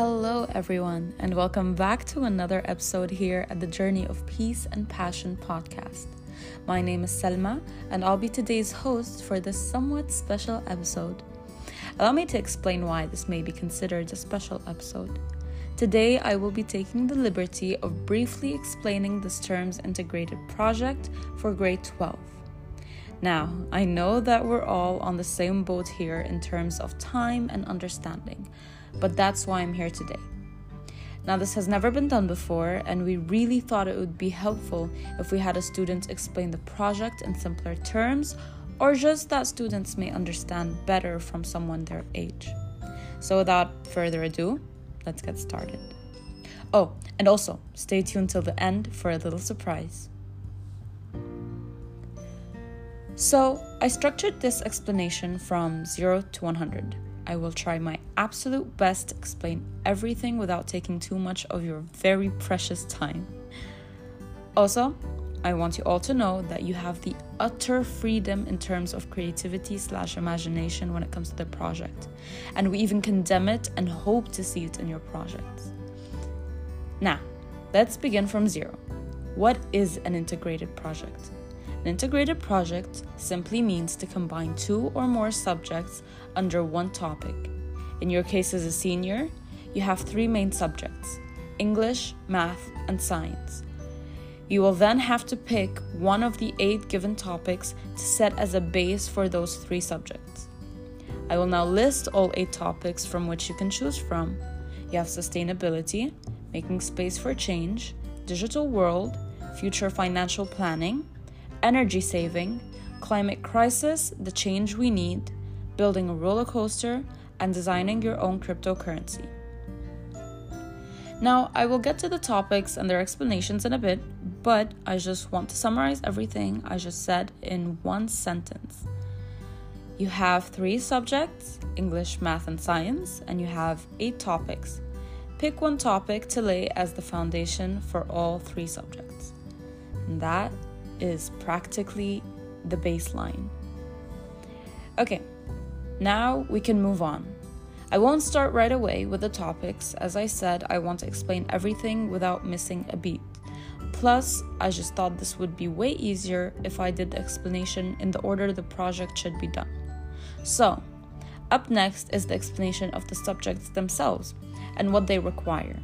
Hello, everyone, and welcome back to another episode here at the Journey of Peace and Passion podcast. My name is Selma, and I'll be today's host for this somewhat special episode. Allow me to explain why this may be considered a special episode. Today, I will be taking the liberty of briefly explaining this term's integrated project for grade 12. Now, I know that we're all on the same boat here in terms of time and understanding, but that's why I'm here today. Now, this has never been done before, and we really thought it would be helpful if we had a student explain the project in simpler terms, or just that students may understand better from someone their age. So, without further ado, let's get started. Oh, and also, stay tuned till the end for a little surprise. So, I structured this explanation from 0 to 100. I will try my absolute best to explain everything without taking too much of your very precious time. Also, I want you all to know that you have the utter freedom in terms of creativity slash imagination when it comes to the project. And we even condemn it and hope to see it in your projects. Now, let's begin from zero. What is an integrated project? An integrated project simply means to combine two or more subjects under one topic. In your case as a senior, you have three main subjects English, math, and science. You will then have to pick one of the eight given topics to set as a base for those three subjects. I will now list all eight topics from which you can choose from. You have sustainability, making space for change, digital world, future financial planning, energy saving, climate crisis, the change we need, building a roller coaster, and designing your own cryptocurrency. Now, I will get to the topics and their explanations in a bit, but I just want to summarize everything I just said in one sentence. You have three subjects English, math, and science, and you have eight topics. Pick one topic to lay as the foundation for all three subjects. And that is practically the baseline. Okay, now we can move on. I won't start right away with the topics. As I said, I want to explain everything without missing a beat. Plus, I just thought this would be way easier if I did the explanation in the order the project should be done. So, up next is the explanation of the subjects themselves and what they require.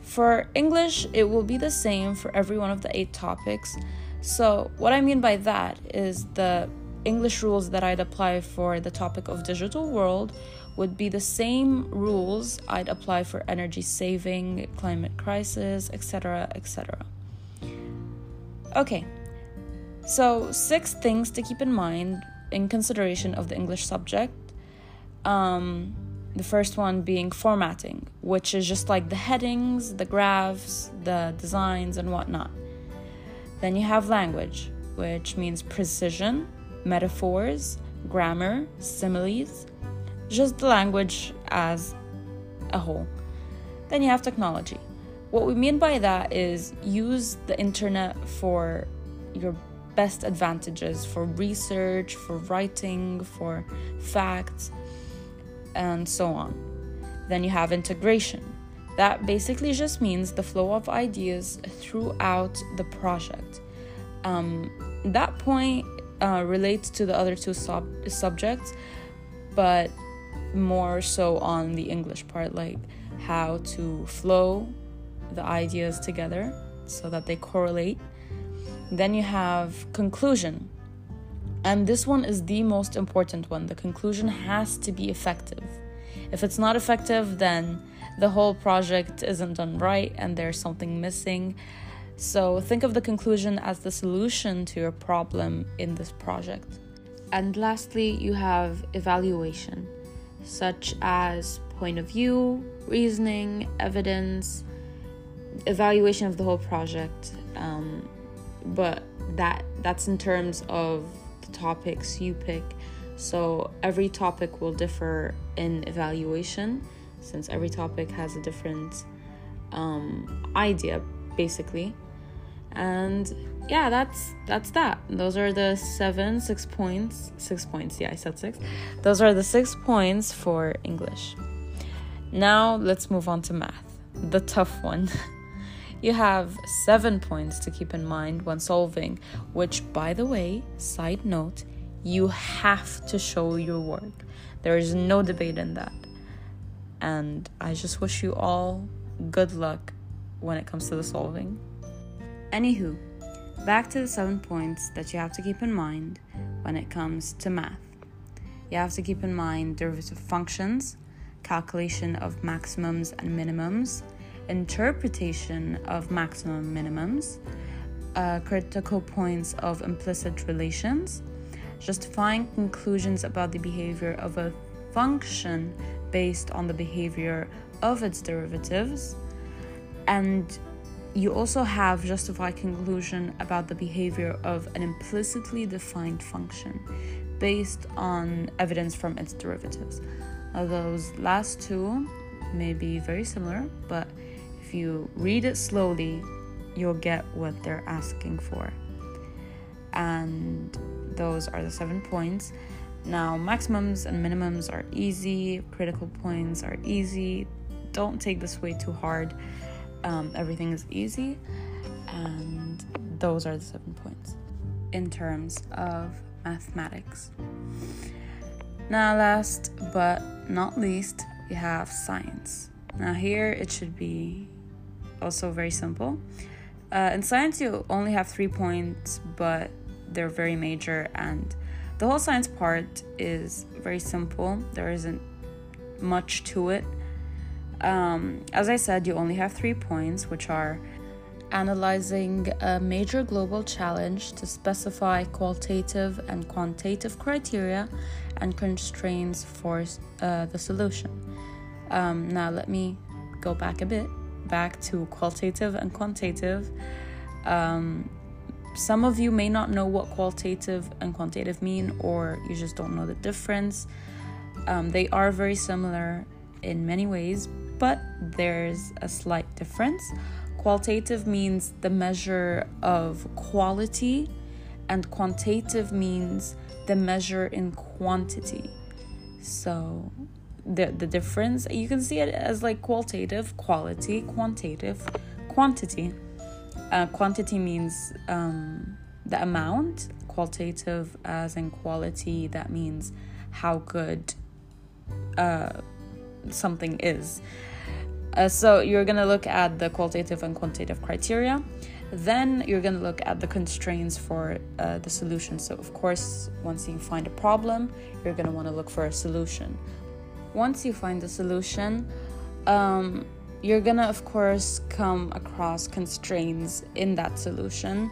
For English, it will be the same for every one of the eight topics, so, what I mean by that is the English rules that I'd apply for the topic of digital world would be the same rules I'd apply for energy saving, climate crisis, etc., etc. Okay, so six things to keep in mind in consideration of the English subject. Um, the first one being formatting, which is just like the headings, the graphs, the designs, and whatnot. Then you have language, which means precision, metaphors, grammar, similes, just the language as a whole. Then you have technology. What we mean by that is use the internet for your best advantages for research, for writing, for facts, and so on. Then you have integration, that basically just means the flow of ideas throughout the project. Um, that point uh, relates to the other two sub- subjects, but more so on the English part, like how to flow the ideas together so that they correlate. Then you have conclusion. And this one is the most important one. The conclusion has to be effective. If it's not effective, then the whole project isn't done right and there's something missing. So think of the conclusion as the solution to your problem in this project. And lastly, you have evaluation, such as point of view, reasoning, evidence, evaluation of the whole project. Um, but that that's in terms of the topics you pick. So every topic will differ in evaluation since every topic has a different um, idea basically and yeah that's that's that those are the seven six points six points yeah i said six those are the six points for english Now let's move on to math, the tough one. you have seven points to keep in mind when solving, which, by the way, side note, you have to show your work. There is no debate in that. And I just wish you all good luck when it comes to the solving. Anywho, back to the seven points that you have to keep in mind when it comes to math. You have to keep in mind derivative functions, calculation of maximums and minimums, interpretation of maximum minimums, uh, critical points of implicit relations, justifying conclusions about the behavior of a function based on the behavior of its derivatives, and you also have justified conclusion about the behavior of an implicitly defined function based on evidence from its derivatives. Now, those last two may be very similar, but if you read it slowly, you'll get what they're asking for. And those are the seven points. Now, maximums and minimums are easy, critical points are easy. Don't take this way too hard. Um, everything is easy, and those are the seven points in terms of mathematics. Now, last but not least, we have science. Now, here it should be also very simple. Uh, in science, you only have three points, but they're very major, and the whole science part is very simple. There isn't much to it. Um, as I said, you only have three points, which are analyzing a major global challenge to specify qualitative and quantitative criteria and constraints for uh, the solution. Um, now, let me go back a bit, back to qualitative and quantitative. Um, some of you may not know what qualitative and quantitative mean, or you just don't know the difference. Um, they are very similar in many ways, but there's a slight difference. Qualitative means the measure of quality, and quantitative means the measure in quantity. So, the, the difference, you can see it as like qualitative, quality, quantitative, quantity. Uh, quantity means um, the amount, qualitative as in quality, that means how good uh, something is. Uh, so you're going to look at the qualitative and quantitative criteria. Then you're going to look at the constraints for uh, the solution. So, of course, once you find a problem, you're going to want to look for a solution. Once you find the solution, um, you're to, of course, come across constraints in that solution.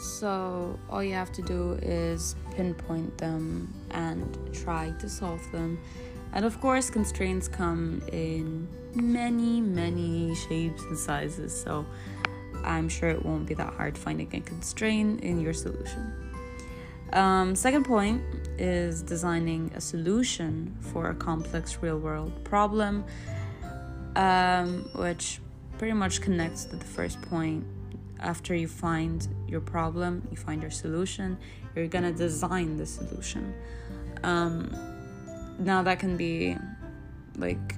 So, all you have to do is pinpoint them and try to solve them. And of course, constraints come in many, many shapes and sizes, so I'm sure it won't be that hard finding a constraint in your solution. Um, second point is designing a solution for a complex real world problem, um, which pretty much connects to the first point. After you find your problem, you find your solution, you're gonna design the solution. Um, now that can be like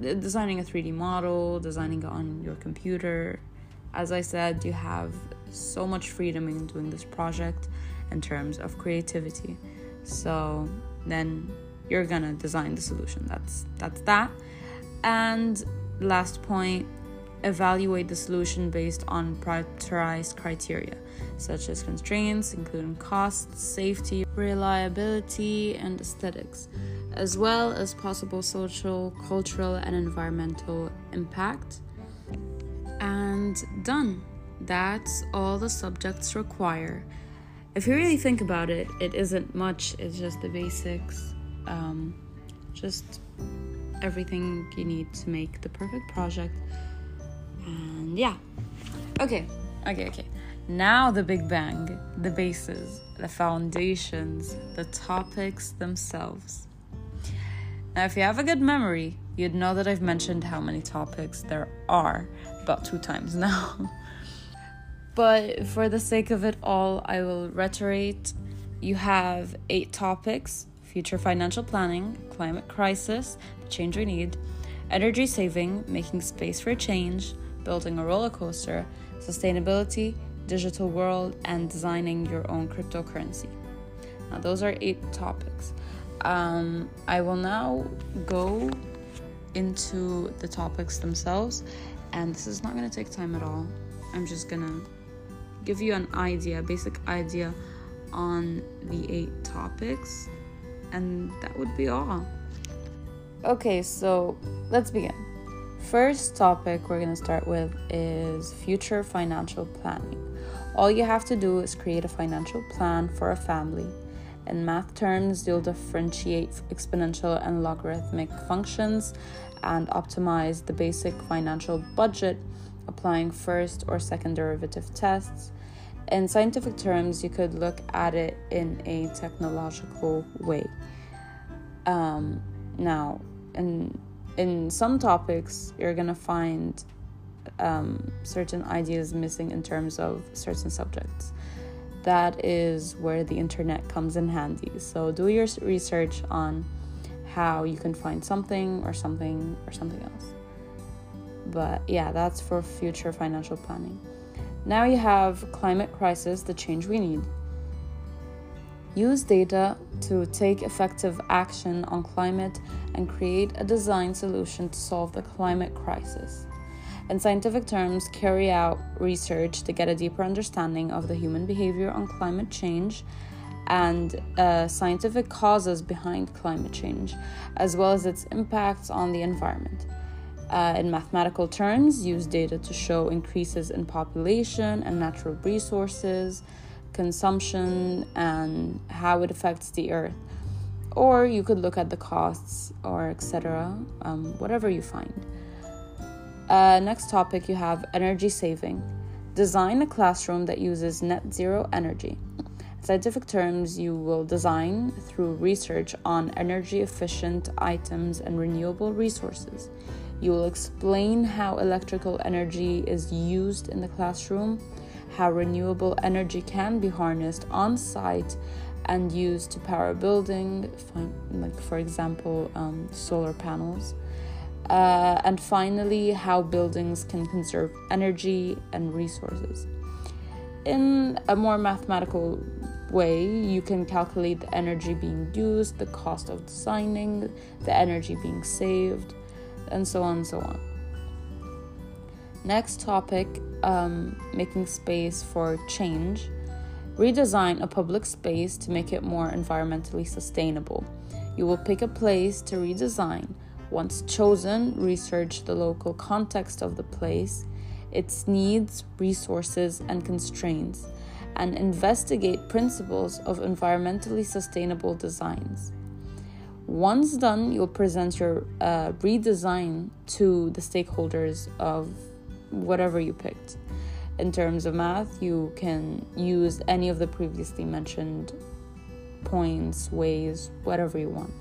designing a 3D model, designing it on your computer. As I said, you have so much freedom in doing this project in terms of creativity. So then you're gonna design the solution. That's that's that. And last point, evaluate the solution based on prioritized criteria, such as constraints, including costs, safety, reliability, and aesthetics as well as possible social, cultural, and environmental impact. And done. That's all the subjects require. If you really think about it, it isn't much, it's just the basics. Um, just everything you need to make the perfect project. And yeah. Okay, okay, okay. Now the Big Bang, the bases, the foundations, the topics themselves. Now, if you have a good memory, you'd know that I've mentioned how many topics there are about two times now. but for the sake of it all, I will reiterate you have eight topics future financial planning, climate crisis, the change we need, energy saving, making space for change, building a roller coaster, sustainability, digital world, and designing your own cryptocurrency. Now, those are eight topics. Um, I will now go into the topics themselves, and this is not going to take time at all. I'm just going to give you an idea, basic idea on the eight topics, and that would be all. Okay, so let's begin. First topic we're going to start with is future financial planning. All you have to do is create a financial plan for a family. In math terms, you'll differentiate exponential and logarithmic functions and optimize the basic financial budget, applying first or second derivative tests. In scientific terms, you could look at it in a technological way. Um, now, in in some topics, you're gonna find um, certain ideas missing in terms of certain subjects. That is where the internet comes in handy. So do your research on how you can find something or something or something else. But yeah, that's for future financial planning. Now you have climate crisis, the change we need. Use data to take effective action on climate and create a design solution to solve the climate crisis. In scientific terms, carry out research to get a deeper understanding of the human behavior on climate change and uh, scientific causes behind climate change, as well as its impacts on the environment. Uh, in mathematical terms, use data to show increases in population and natural resources, consumption, and how it affects the earth. Or you could look at the costs, or etc., um, whatever you find. Uh, next topic you have energy saving. Design a classroom that uses net zero energy scientific terms, you will design through research on energy efficient items and renewable resources. You will explain how electrical energy is used in the classroom, how renewable energy can be harnessed on site and used to power a building, like for example, um, solar panels. Uh, and finally, how buildings can conserve energy and resources. In a more mathematical way, you can calculate the energy being used, the cost of designing, the energy being saved, and so on and so on. Next topic um, making space for change. Redesign a public space to make it more environmentally sustainable. You will pick a place to redesign. Once chosen, research the local context of the place, its needs, resources, and constraints and investigate principles of environmentally sustainable designs. Once done, you'll present your uh, redesign to the stakeholders of whatever you picked. In terms of math, you can use any of the previously mentioned points, ways, whatever you want.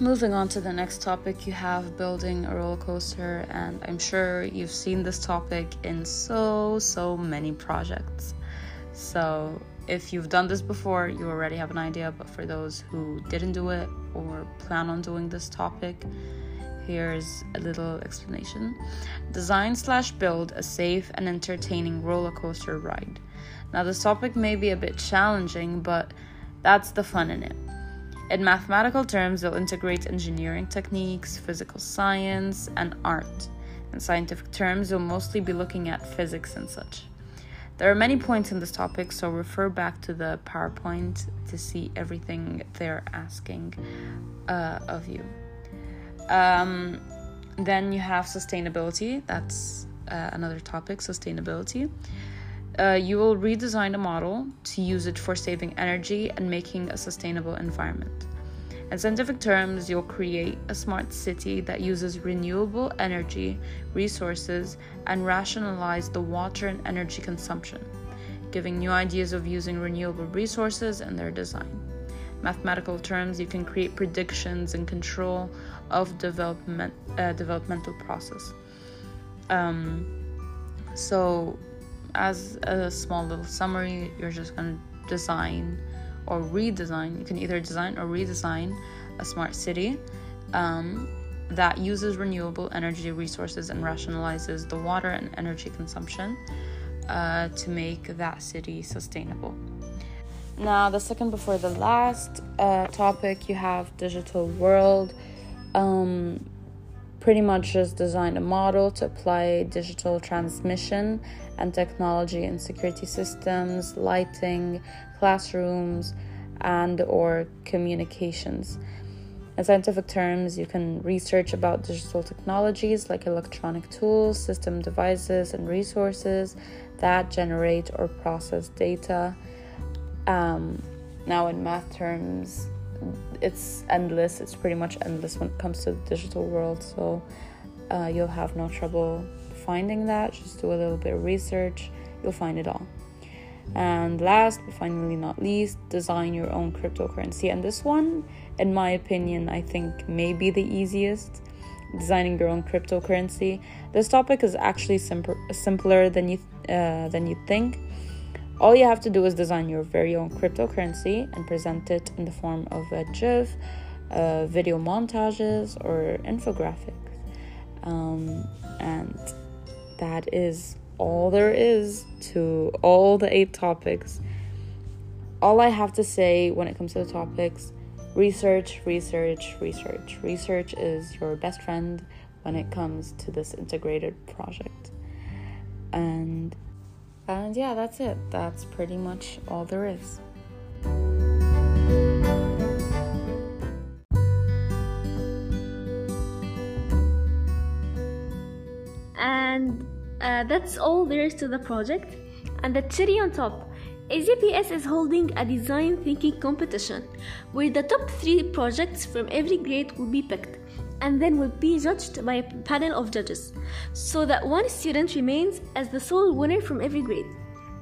Moving on to the next topic, you have building a roller coaster, and I'm sure you've seen this topic in so, so many projects. So, if you've done this before, you already have an idea, but for those who didn't do it or plan on doing this topic, here's a little explanation. Design slash build a safe and entertaining roller coaster ride. Now, this topic may be a bit challenging, but that's the fun in it. In mathematical terms, you'll integrate engineering techniques, physical science, and art. In scientific terms, you'll mostly be looking at physics and such. There are many points in this topic, so refer back to the PowerPoint to see everything they're asking uh, of you. Um, then you have sustainability, that's uh, another topic sustainability. Uh, you will redesign a model to use it for saving energy and making a sustainable environment. In scientific terms, you'll create a smart city that uses renewable energy resources and rationalize the water and energy consumption, giving new ideas of using renewable resources in their design. Mathematical terms, you can create predictions and control of development uh, developmental process. Um, so, as a small little summary, you're just going to design or redesign. You can either design or redesign a smart city. Um, that uses renewable energy resources and rationalizes the water and energy consumption uh, to make that city sustainable. Now, the second before the last uh, topic, you have digital world. Um, pretty much just designed a model to apply digital transmission and technology in security systems, lighting, classrooms, and or communications. In scientific terms, you can research about digital technologies like electronic tools, system devices, and resources that generate or process data. Um, now, in math terms, it's endless. It's pretty much endless when it comes to the digital world. So uh, you'll have no trouble finding that. Just do a little bit of research, you'll find it all. And last but finally not least, design your own cryptocurrency. And this one, in my opinion, I think may be the easiest. Designing your own cryptocurrency. This topic is actually simp- simpler than you uh, than you think. All you have to do is design your very own cryptocurrency and present it in the form of a GIF, uh, video montages, or infographics. Um, and that is all there is to all the eight topics. All I have to say when it comes to the topics research, research, research. Research is your best friend when it comes to this integrated project. And yeah, that's it. That's pretty much all there is. And uh, that's all there is to the project. And the cherry on top, AZPS is holding a design thinking competition where the top three projects from every grade will be picked and then will be judged by a panel of judges so that one student remains as the sole winner from every grade.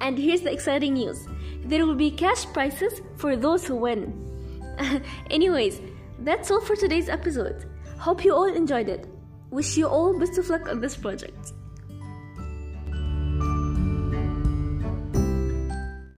And here's the exciting news there will be cash prizes for those who win. Anyways, that's all for today's episode. Hope you all enjoyed it. Wish you all best of luck on this project.